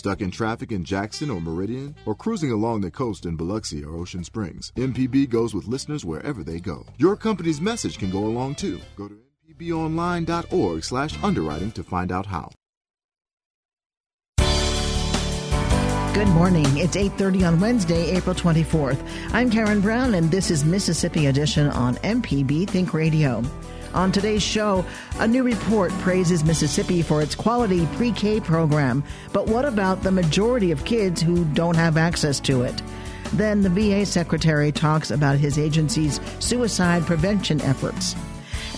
Stuck in traffic in Jackson or Meridian, or cruising along the coast in Biloxi or Ocean Springs, MPB goes with listeners wherever they go. Your company's message can go along too. Go to mpbonline.org slash underwriting to find out how. Good morning. It's 8:30 on Wednesday, April 24th. I'm Karen Brown and this is Mississippi Edition on MPB Think Radio. On today's show, a new report praises Mississippi for its quality pre K program. But what about the majority of kids who don't have access to it? Then the VA secretary talks about his agency's suicide prevention efforts.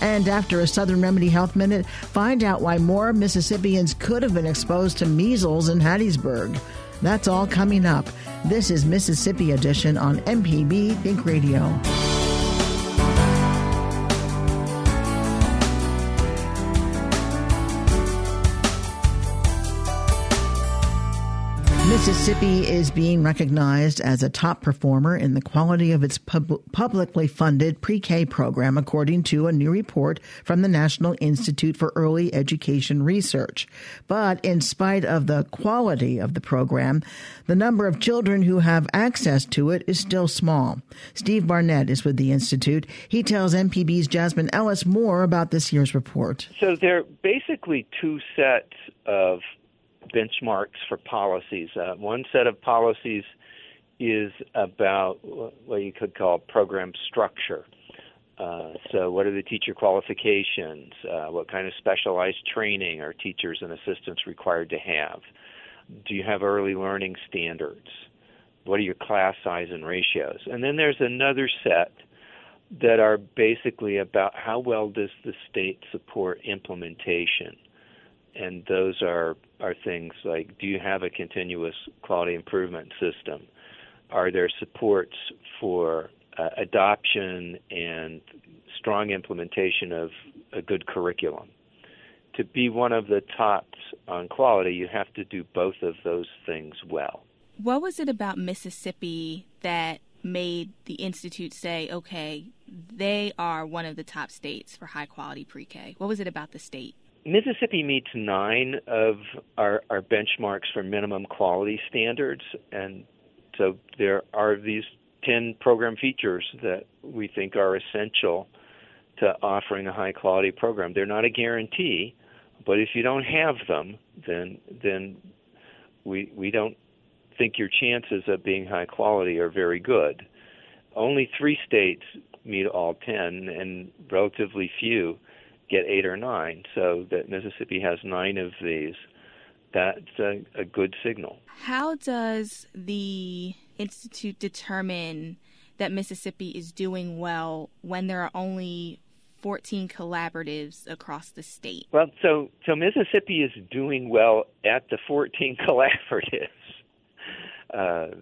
And after a Southern Remedy Health Minute, find out why more Mississippians could have been exposed to measles in Hattiesburg. That's all coming up. This is Mississippi Edition on MPB Think Radio. Mississippi is being recognized as a top performer in the quality of its pub- publicly funded pre K program, according to a new report from the National Institute for Early Education Research. But in spite of the quality of the program, the number of children who have access to it is still small. Steve Barnett is with the Institute. He tells MPB's Jasmine Ellis more about this year's report. So there are basically two sets of benchmarks for policies. Uh, one set of policies is about what you could call program structure. Uh, so, what are the teacher qualifications? Uh, what kind of specialized training are teachers and assistants required to have? Do you have early learning standards? What are your class size and ratios? And then there's another set that are basically about how well does the state support implementation and those are are things like do you have a continuous quality improvement system? Are there supports for uh, adoption and strong implementation of a good curriculum? To be one of the tops on quality, you have to do both of those things well. What was it about Mississippi that made the Institute say, okay, they are one of the top states for high quality pre K? What was it about the state? Mississippi meets nine of our, our benchmarks for minimum quality standards, and so there are these 10 program features that we think are essential to offering a high quality program. They're not a guarantee, but if you don't have them, then then we we don't think your chances of being high quality are very good. Only three states meet all 10, and relatively few get eight or nine. So that Mississippi has nine of these. That's a, a good signal. How does the Institute determine that Mississippi is doing well when there are only 14 collaboratives across the state? Well, so so Mississippi is doing well at the 14 collaboratives. Uh,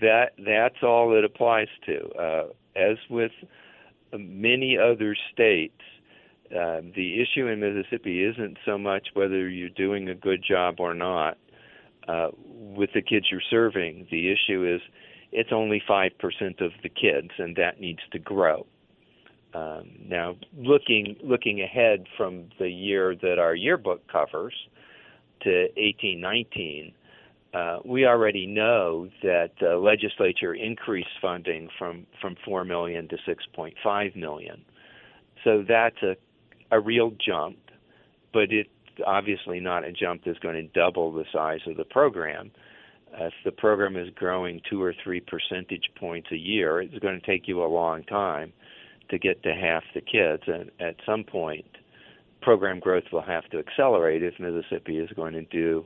that that's all it applies to. Uh, as with many other states, uh, the issue in Mississippi isn't so much whether you're doing a good job or not uh, with the kids you're serving. The issue is it's only 5% of the kids, and that needs to grow. Um, now, looking looking ahead from the year that our yearbook covers to 1819, uh, we already know that the legislature increased funding from from 4 million to 6.5 million. So that's a a real jump, but it's obviously not a jump that's going to double the size of the program. Uh, if the program is growing two or three percentage points a year, it's going to take you a long time to get to half the kids. And at some point, program growth will have to accelerate if Mississippi is going to do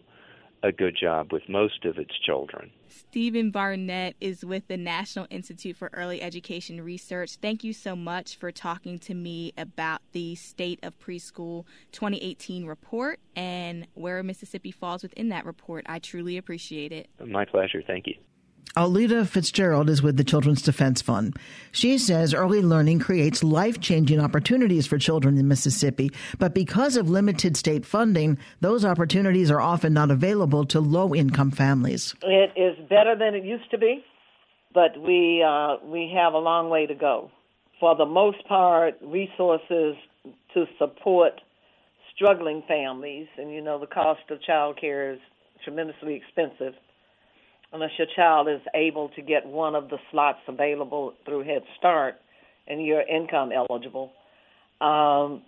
a good job with most of its children. Stephen Barnett is with the National Institute for Early Education Research. Thank you so much for talking to me about the State of Preschool 2018 report and where Mississippi falls within that report. I truly appreciate it. My pleasure. Thank you. Oleta Fitzgerald is with the Children's Defense Fund. She says early learning creates life changing opportunities for children in Mississippi, but because of limited state funding, those opportunities are often not available to low income families. It is better than it used to be, but we, uh, we have a long way to go. For the most part, resources to support struggling families, and you know, the cost of child care is tremendously expensive unless your child is able to get one of the slots available through Head Start and you're income eligible. Um,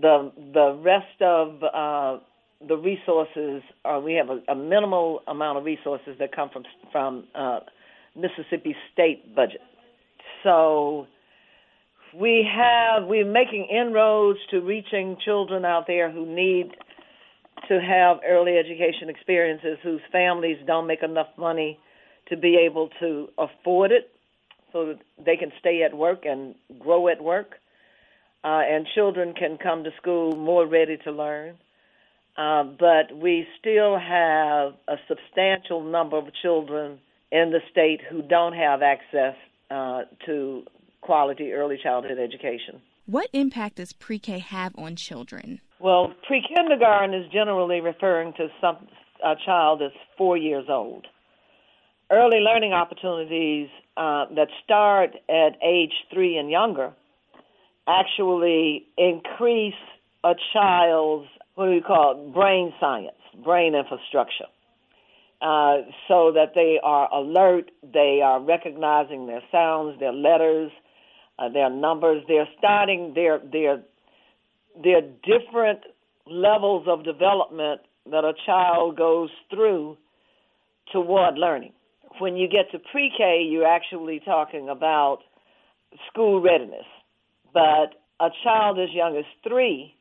the the rest of uh, the resources are we have a, a, minimal amount of resources that come from from uh, Mississippi state budget. So we have we're making inroads to reaching children out there who need to have early education experiences whose families don't make enough money to be able to afford it so that they can stay at work and grow at work uh, and children can come to school more ready to learn uh, but we still have a substantial number of children in the state who don't have access uh, to quality early childhood education. What impact does pre K have on children? Well, pre kindergarten is generally referring to some a child that's four years old. Early learning opportunities uh, that start at age three and younger actually increase a child's what do we call it, brain science, brain infrastructure. Uh, so that they are alert, they are recognizing their sounds, their letters, uh, their numbers. They're starting their their their different levels of development that a child goes through toward learning. When you get to pre-K, you're actually talking about school readiness. But a child as young as three,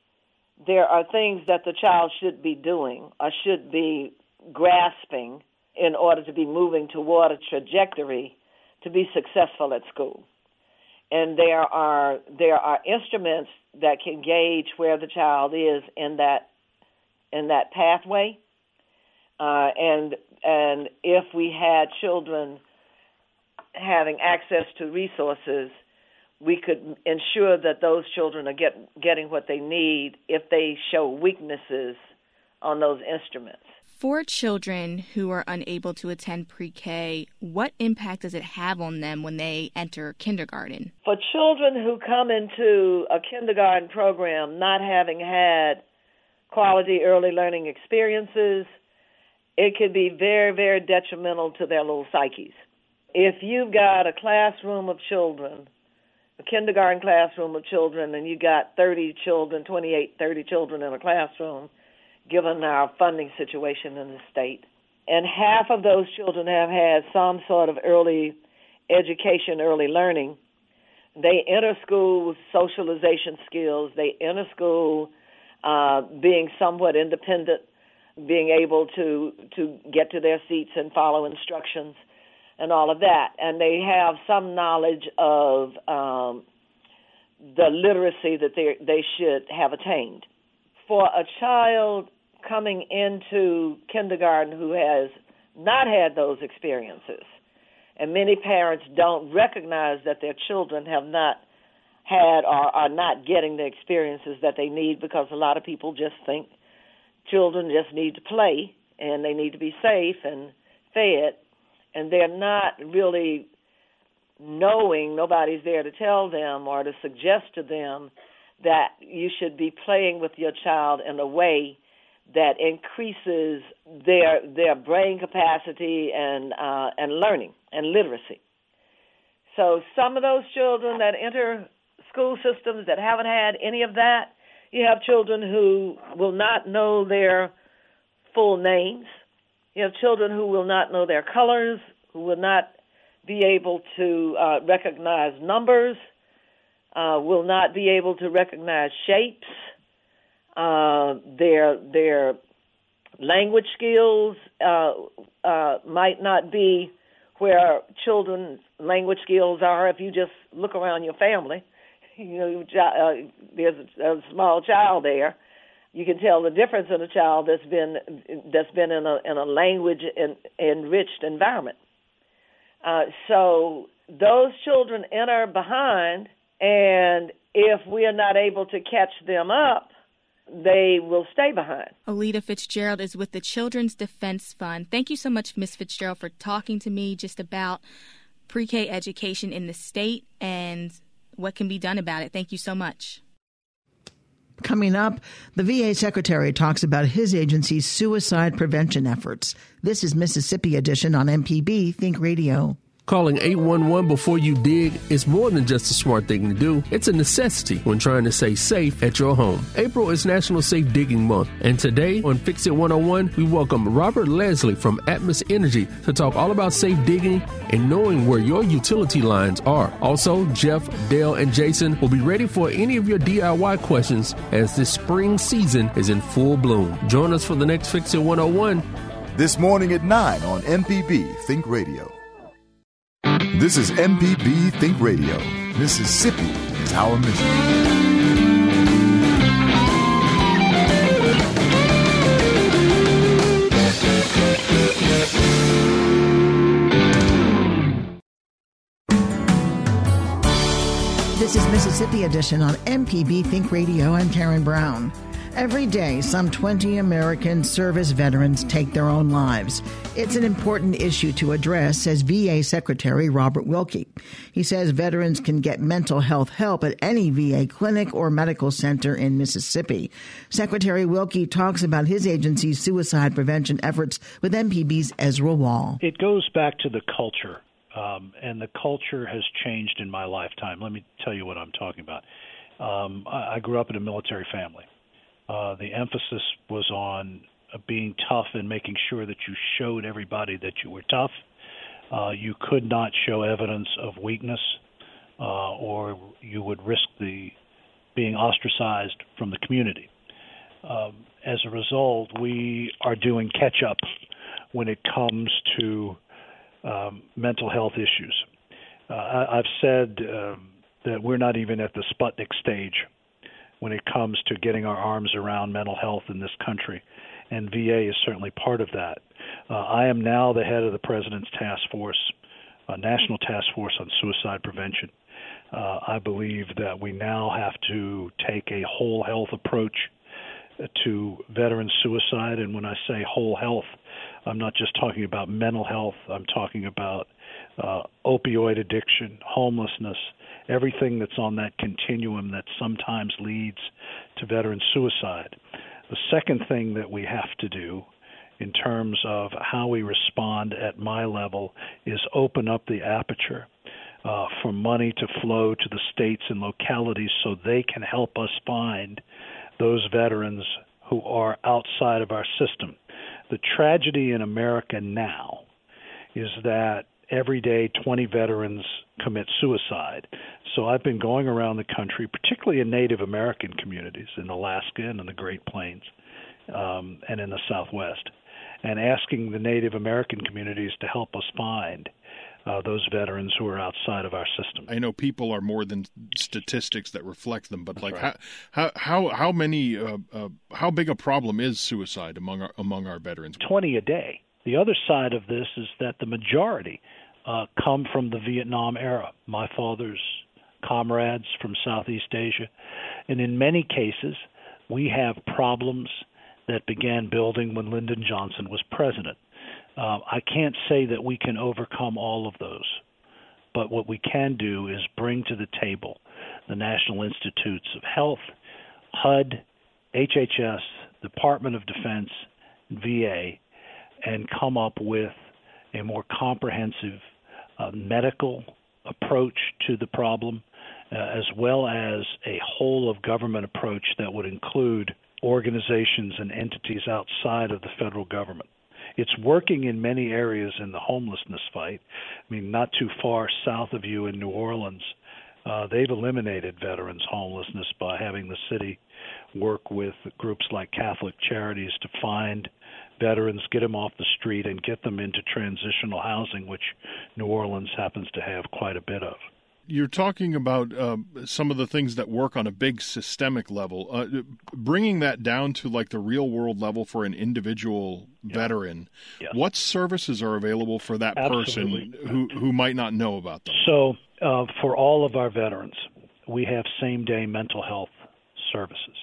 there are things that the child should be doing or should be grasping in order to be moving toward a trajectory to be successful at school and there are there are instruments that can gauge where the child is in that in that pathway. Uh, and and if we had children having access to resources we could ensure that those children are get, getting what they need if they show weaknesses on those instruments for children who are unable to attend pre K, what impact does it have on them when they enter kindergarten? For children who come into a kindergarten program not having had quality early learning experiences, it could be very, very detrimental to their little psyches. If you've got a classroom of children, a kindergarten classroom of children, and you've got 30 children, 28, 30 children in a classroom, given our funding situation in the state. And half of those children have had some sort of early education, early learning. They enter school with socialization skills. They enter school uh, being somewhat independent, being able to to get to their seats and follow instructions, and all of that. And they have some knowledge of um, the literacy that they they should have attained. For a child coming into kindergarten who has not had those experiences. And many parents don't recognize that their children have not had or are not getting the experiences that they need because a lot of people just think children just need to play and they need to be safe and fed and they're not really knowing nobody's there to tell them or to suggest to them that you should be playing with your child in a way that increases their their brain capacity and uh, and learning and literacy. So some of those children that enter school systems that haven't had any of that, you have children who will not know their full names. You have children who will not know their colors, who will not be able to uh, recognize numbers, uh, will not be able to recognize shapes uh, their their language skills uh, uh, might not be where children's language skills are. If you just look around your family, you know uh, there's a, a small child there. You can tell the difference in a child that's been that's been in a in a language in, enriched environment. Uh, so those children enter behind, and if we are not able to catch them up, they will stay behind. Oleta Fitzgerald is with the Children's Defense Fund. Thank you so much, Ms. Fitzgerald, for talking to me just about pre K education in the state and what can be done about it. Thank you so much. Coming up, the VA Secretary talks about his agency's suicide prevention efforts. This is Mississippi Edition on MPB Think Radio. Calling 811 before you dig is more than just a smart thing to do. It's a necessity when trying to stay safe at your home. April is National Safe Digging Month, and today on Fix It 101, we welcome Robert Leslie from Atmos Energy to talk all about safe digging and knowing where your utility lines are. Also, Jeff, Dale, and Jason will be ready for any of your DIY questions as this spring season is in full bloom. Join us for the next Fix It 101 this morning at 9 on MPB Think Radio. This is MPB Think Radio. Mississippi is our mission. This is Mississippi Edition on MPB Think Radio. I'm Karen Brown. Every day, some 20 American service veterans take their own lives. It's an important issue to address, says VA Secretary Robert Wilkie. He says veterans can get mental health help at any VA clinic or medical center in Mississippi. Secretary Wilkie talks about his agency's suicide prevention efforts with MPB's Ezra Wall. It goes back to the culture, um, and the culture has changed in my lifetime. Let me tell you what I'm talking about. Um, I, I grew up in a military family. Uh, the emphasis was on uh, being tough and making sure that you showed everybody that you were tough. Uh, you could not show evidence of weakness, uh, or you would risk the being ostracized from the community. Um, as a result, we are doing catch up when it comes to um, mental health issues. Uh, I, have said um, that we're not even at the Sputnik stage when it comes to getting our arms around mental health in this country, and VA is certainly part of that. Uh, I am now the head of the President's Task Force, uh, National Task Force on Suicide Prevention. Uh, I believe that we now have to take a whole health approach to veteran suicide, and when I say whole health, I'm not just talking about mental health. I'm talking about uh, opioid addiction, homelessness, everything that's on that continuum that sometimes leads to veteran suicide. The second thing that we have to do in terms of how we respond at my level is open up the aperture uh, for money to flow to the states and localities so they can help us find those veterans who are outside of our system. The tragedy in America now is that every day 20 veterans commit suicide. So I've been going around the country, particularly in Native American communities in Alaska and in the Great Plains um, and in the Southwest, and asking the Native American communities to help us find uh, those veterans who are outside of our system. I know people are more than statistics that reflect them, but That's like right. how how how many uh, uh, how big a problem is suicide among our, among our veterans? Twenty a day. The other side of this is that the majority uh, come from the Vietnam era. My father's comrades from Southeast Asia. And in many cases, we have problems that began building when Lyndon Johnson was president. Uh, I can't say that we can overcome all of those, but what we can do is bring to the table the National Institutes of Health, HUD, HHS, Department of Defense, VA, and come up with a more comprehensive uh, medical approach to the problem, uh, as well as a whole of government approach that would include organizations and entities outside of the federal government. It's working in many areas in the homelessness fight. I mean, not too far south of you in New Orleans, uh, they've eliminated veterans homelessness by having the city work with groups like Catholic Charities to find veterans, get them off the street, and get them into transitional housing, which New Orleans happens to have quite a bit of. You're talking about uh, some of the things that work on a big systemic level. Uh, bringing that down to like the real world level for an individual yeah. veteran, yes. what services are available for that Absolutely. person who, who might not know about them? So, uh, for all of our veterans, we have same day mental health services.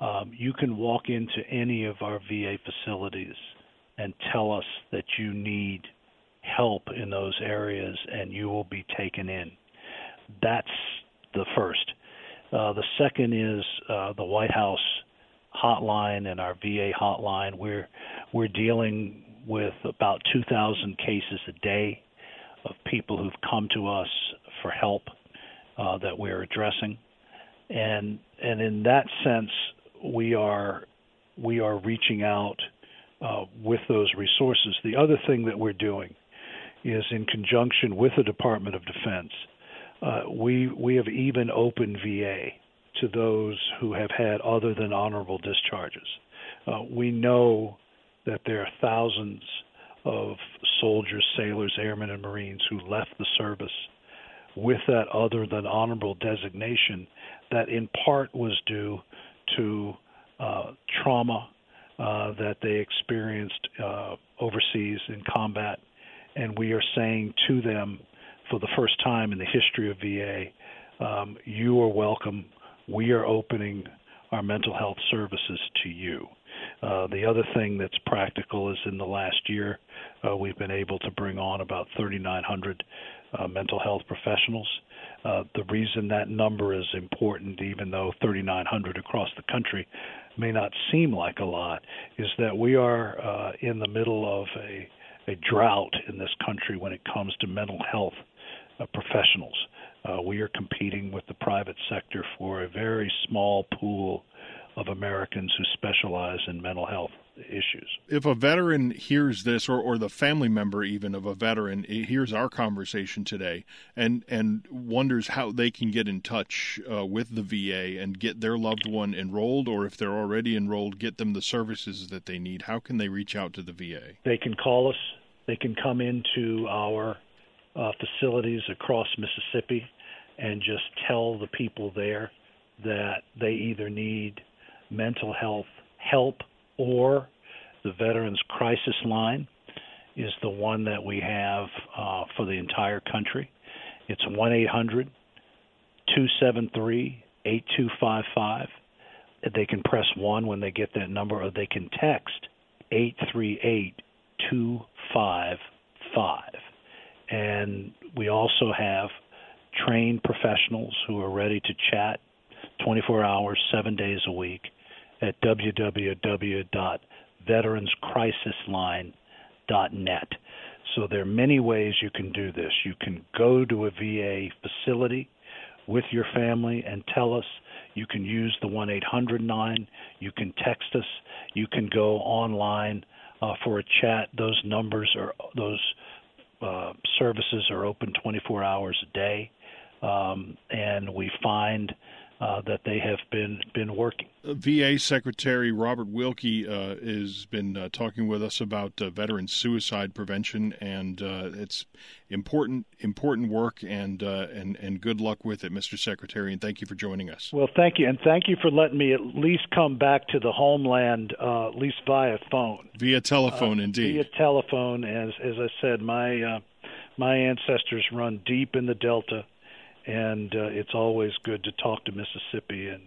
Um, you can walk into any of our VA facilities and tell us that you need help in those areas and you will be taken in. That's the first. Uh, the second is uh, the White House hotline and our VA hotline. We're we're dealing with about 2,000 cases a day of people who've come to us for help uh, that we're addressing, and and in that sense, we are we are reaching out uh, with those resources. The other thing that we're doing is in conjunction with the Department of Defense. Uh, we we have even opened VA to those who have had other than honorable discharges. Uh, we know that there are thousands of soldiers, sailors, airmen, and Marines who left the service with that other than honorable designation that in part was due to uh, trauma uh, that they experienced uh, overseas in combat. And we are saying to them for the first time in the history of VA, um, you are welcome. We are opening our mental health services to you. Uh, the other thing that's practical is in the last year, uh, we've been able to bring on about 3,900 uh, mental health professionals. Uh, the reason that number is important, even though 3,900 across the country may not seem like a lot, is that we are uh, in the middle of a, a drought in this country when it comes to mental health uh, professionals. Uh, we are competing with the private sector for a very small pool of Americans who specialize in mental health issues. If a veteran hears this, or, or the family member even of a veteran hears our conversation today, and and wonders how they can get in touch uh, with the VA and get their loved one enrolled, or if they're already enrolled, get them the services that they need, how can they reach out to the VA? They can call us. They can come into our uh, facilities across Mississippi and just tell the people there that they either need mental health help or the Veterans Crisis Line is the one that we have uh, for the entire country. It's 1 800 273 8255. They can press 1 when they get that number, or they can text 838 255. And we also have trained professionals who are ready to chat 24 hours, seven days a week at www.veteranscrisisline.net. So there are many ways you can do this. You can go to a VA facility with your family and tell us. You can use the 1 800 line. You can text us. You can go online uh, for a chat. Those numbers are those uh, services are open 24 hours a day, um, and we find uh, that they have been been working. VA Secretary Robert Wilkie uh, has been uh, talking with us about uh, veteran suicide prevention, and uh, it's important important work. And uh, and and good luck with it, Mr. Secretary. And thank you for joining us. Well, thank you, and thank you for letting me at least come back to the homeland, at least via phone. Via telephone, indeed. Via telephone, as as I said, my my ancestors run deep in the Delta and uh, it's always good to talk to Mississippi, and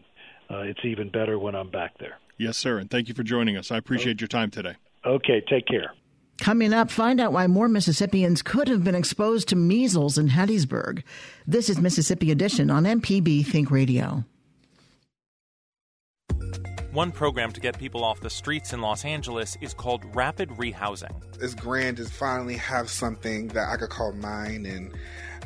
uh, it's even better when I'm back there. Yes, sir, and thank you for joining us. I appreciate okay. your time today. Okay, take care. Coming up, find out why more Mississippians could have been exposed to measles in Hattiesburg. This is Mississippi Edition on MPB Think Radio. One program to get people off the streets in Los Angeles is called Rapid Rehousing. It's grand to finally have something that I could call mine and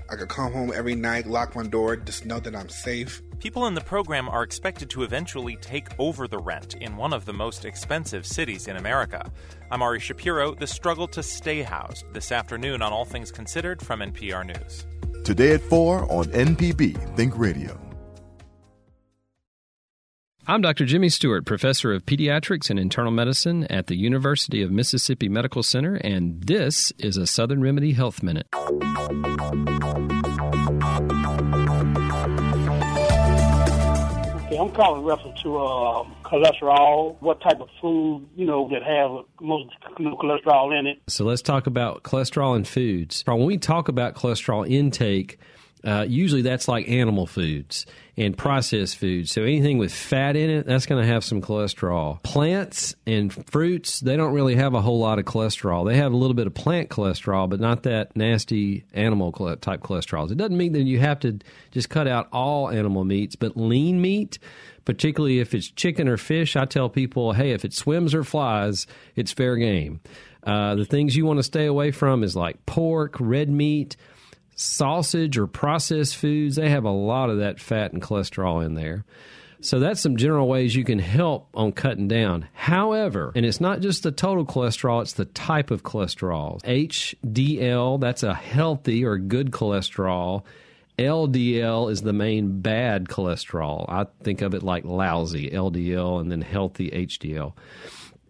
I could come home every night, lock my door, just know that I'm safe. People in the program are expected to eventually take over the rent in one of the most expensive cities in America. I'm Ari Shapiro, the struggle to stay housed, this afternoon on All Things Considered from NPR News. Today at 4 on MPB Think Radio. I'm Dr. Jimmy Stewart, professor of pediatrics and internal medicine at the University of Mississippi Medical Center, and this is a Southern Remedy Health Minute. Okay, I'm calling reference to uh, cholesterol. What type of food, you know, that have most you know, cholesterol in it? So let's talk about cholesterol in foods. When we talk about cholesterol intake, uh, usually that's like animal foods and processed foods. So anything with fat in it, that's going to have some cholesterol. Plants and fruits, they don't really have a whole lot of cholesterol. They have a little bit of plant cholesterol, but not that nasty animal type cholesterol. It doesn't mean that you have to just cut out all animal meats, but lean meat, particularly if it's chicken or fish, I tell people, hey, if it swims or flies, it's fair game. Uh, the things you want to stay away from is like pork, red meat, sausage or processed foods, they have a lot of that fat and cholesterol in there. So that's some general ways you can help on cutting down. However, and it's not just the total cholesterol, it's the type of cholesterol. HDL, that's a healthy or good cholesterol. LDL is the main bad cholesterol. I think of it like lousy LDL and then healthy HDL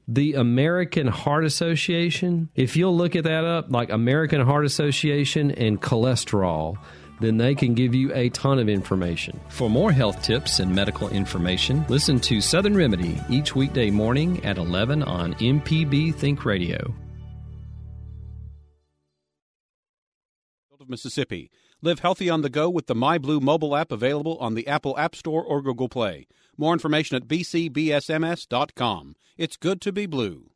the American Heart Association, if you'll look at that up, like American Heart Association and cholesterol, then they can give you a ton of information. For more health tips and medical information, listen to Southern Remedy each weekday morning at 11 on MPB Think Radio. Of Mississippi. Live healthy on the go with the MyBlue mobile app available on the Apple App Store or Google Play. More information at bcbsms.com. It's good to be blue.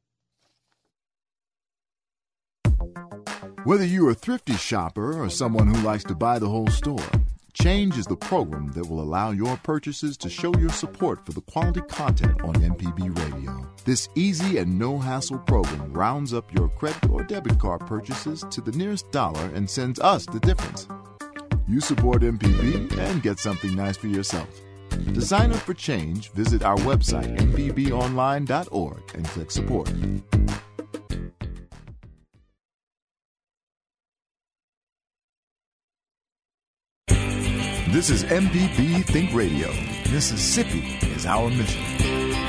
Whether you're a thrifty shopper or someone who likes to buy the whole store, Change is the program that will allow your purchases to show your support for the quality content on MPB Radio. This easy and no hassle program rounds up your credit or debit card purchases to the nearest dollar and sends us the difference. You support MPB and get something nice for yourself. To sign up for Change, visit our website, mpbonline.org, and click Support. This is MPB Think Radio. Mississippi is our mission.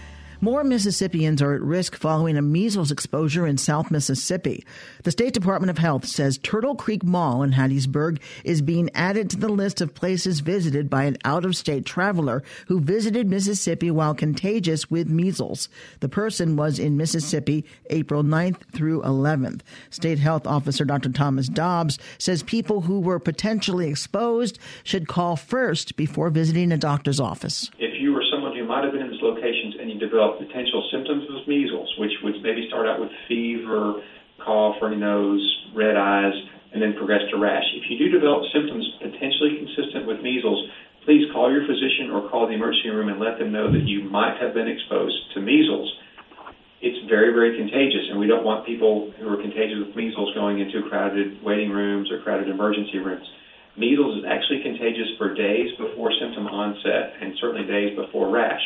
More Mississippians are at risk following a measles exposure in South Mississippi. The State Department of Health says Turtle Creek Mall in Hattiesburg is being added to the list of places visited by an out of state traveler who visited Mississippi while contagious with measles. The person was in Mississippi April 9th through 11th. State Health Officer Dr. Thomas Dobbs says people who were potentially exposed should call first before visiting a doctor's office. If you were someone who might have been in these locations and you develop potential symptoms of measles, which would maybe start out with fever, cough, runny nose, red eyes, and then progress to rash. If you do develop symptoms potentially consistent with measles, please call your physician or call the emergency room and let them know that you might have been exposed to measles. It's very, very contagious, and we don't want people who are contagious with measles going into crowded waiting rooms or crowded emergency rooms. Measles is actually contagious for days before symptom onset and certainly days before rash.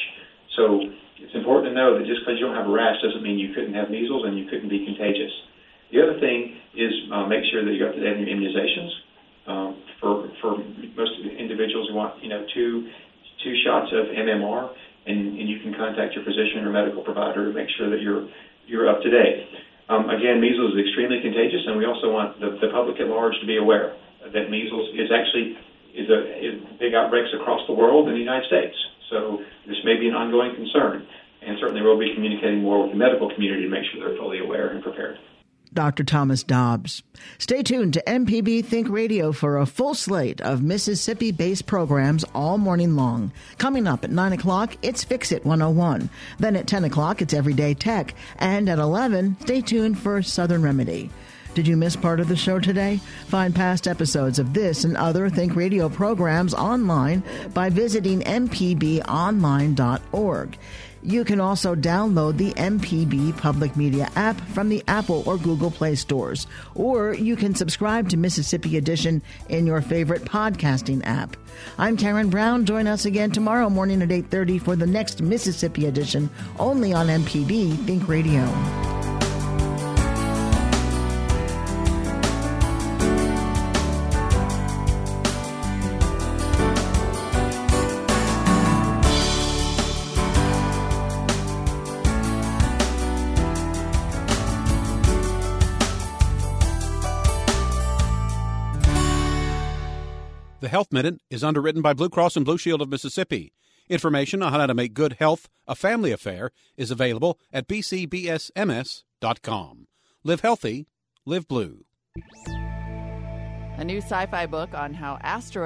So it's important to know that just because you don't have a rash doesn't mean you couldn't have measles and you couldn't be contagious. The other thing is uh, make sure that you're up to date on your immunizations. Um, for for most individuals, you want you know two two shots of MMR, and, and you can contact your physician or medical provider to make sure that you're you're up to date. Um, again, measles is extremely contagious, and we also want the, the public at large to be aware that measles is actually is a is big outbreaks across the world in the United States. So this may be an ongoing concern, and certainly we'll be communicating more with the medical community to make sure they're fully aware and prepared. Dr. Thomas Dobbs. Stay tuned to MPB Think Radio for a full slate of Mississippi based programs all morning long. Coming up at 9 o'clock, it's Fix It 101. Then at 10 o'clock, it's Everyday Tech. And at 11, stay tuned for Southern Remedy. Did you miss part of the show today? Find past episodes of this and other Think Radio programs online by visiting mpbonline.org. You can also download the MPB Public Media app from the Apple or Google Play stores, or you can subscribe to Mississippi Edition in your favorite podcasting app. I'm Karen Brown. Join us again tomorrow morning at 8:30 for the next Mississippi Edition, only on MPB Think Radio. Health Minute is underwritten by Blue Cross and Blue Shield of Mississippi. Information on how to make good health a family affair is available at bcbsms.com. Live healthy, live blue. A new sci fi book on how asteroids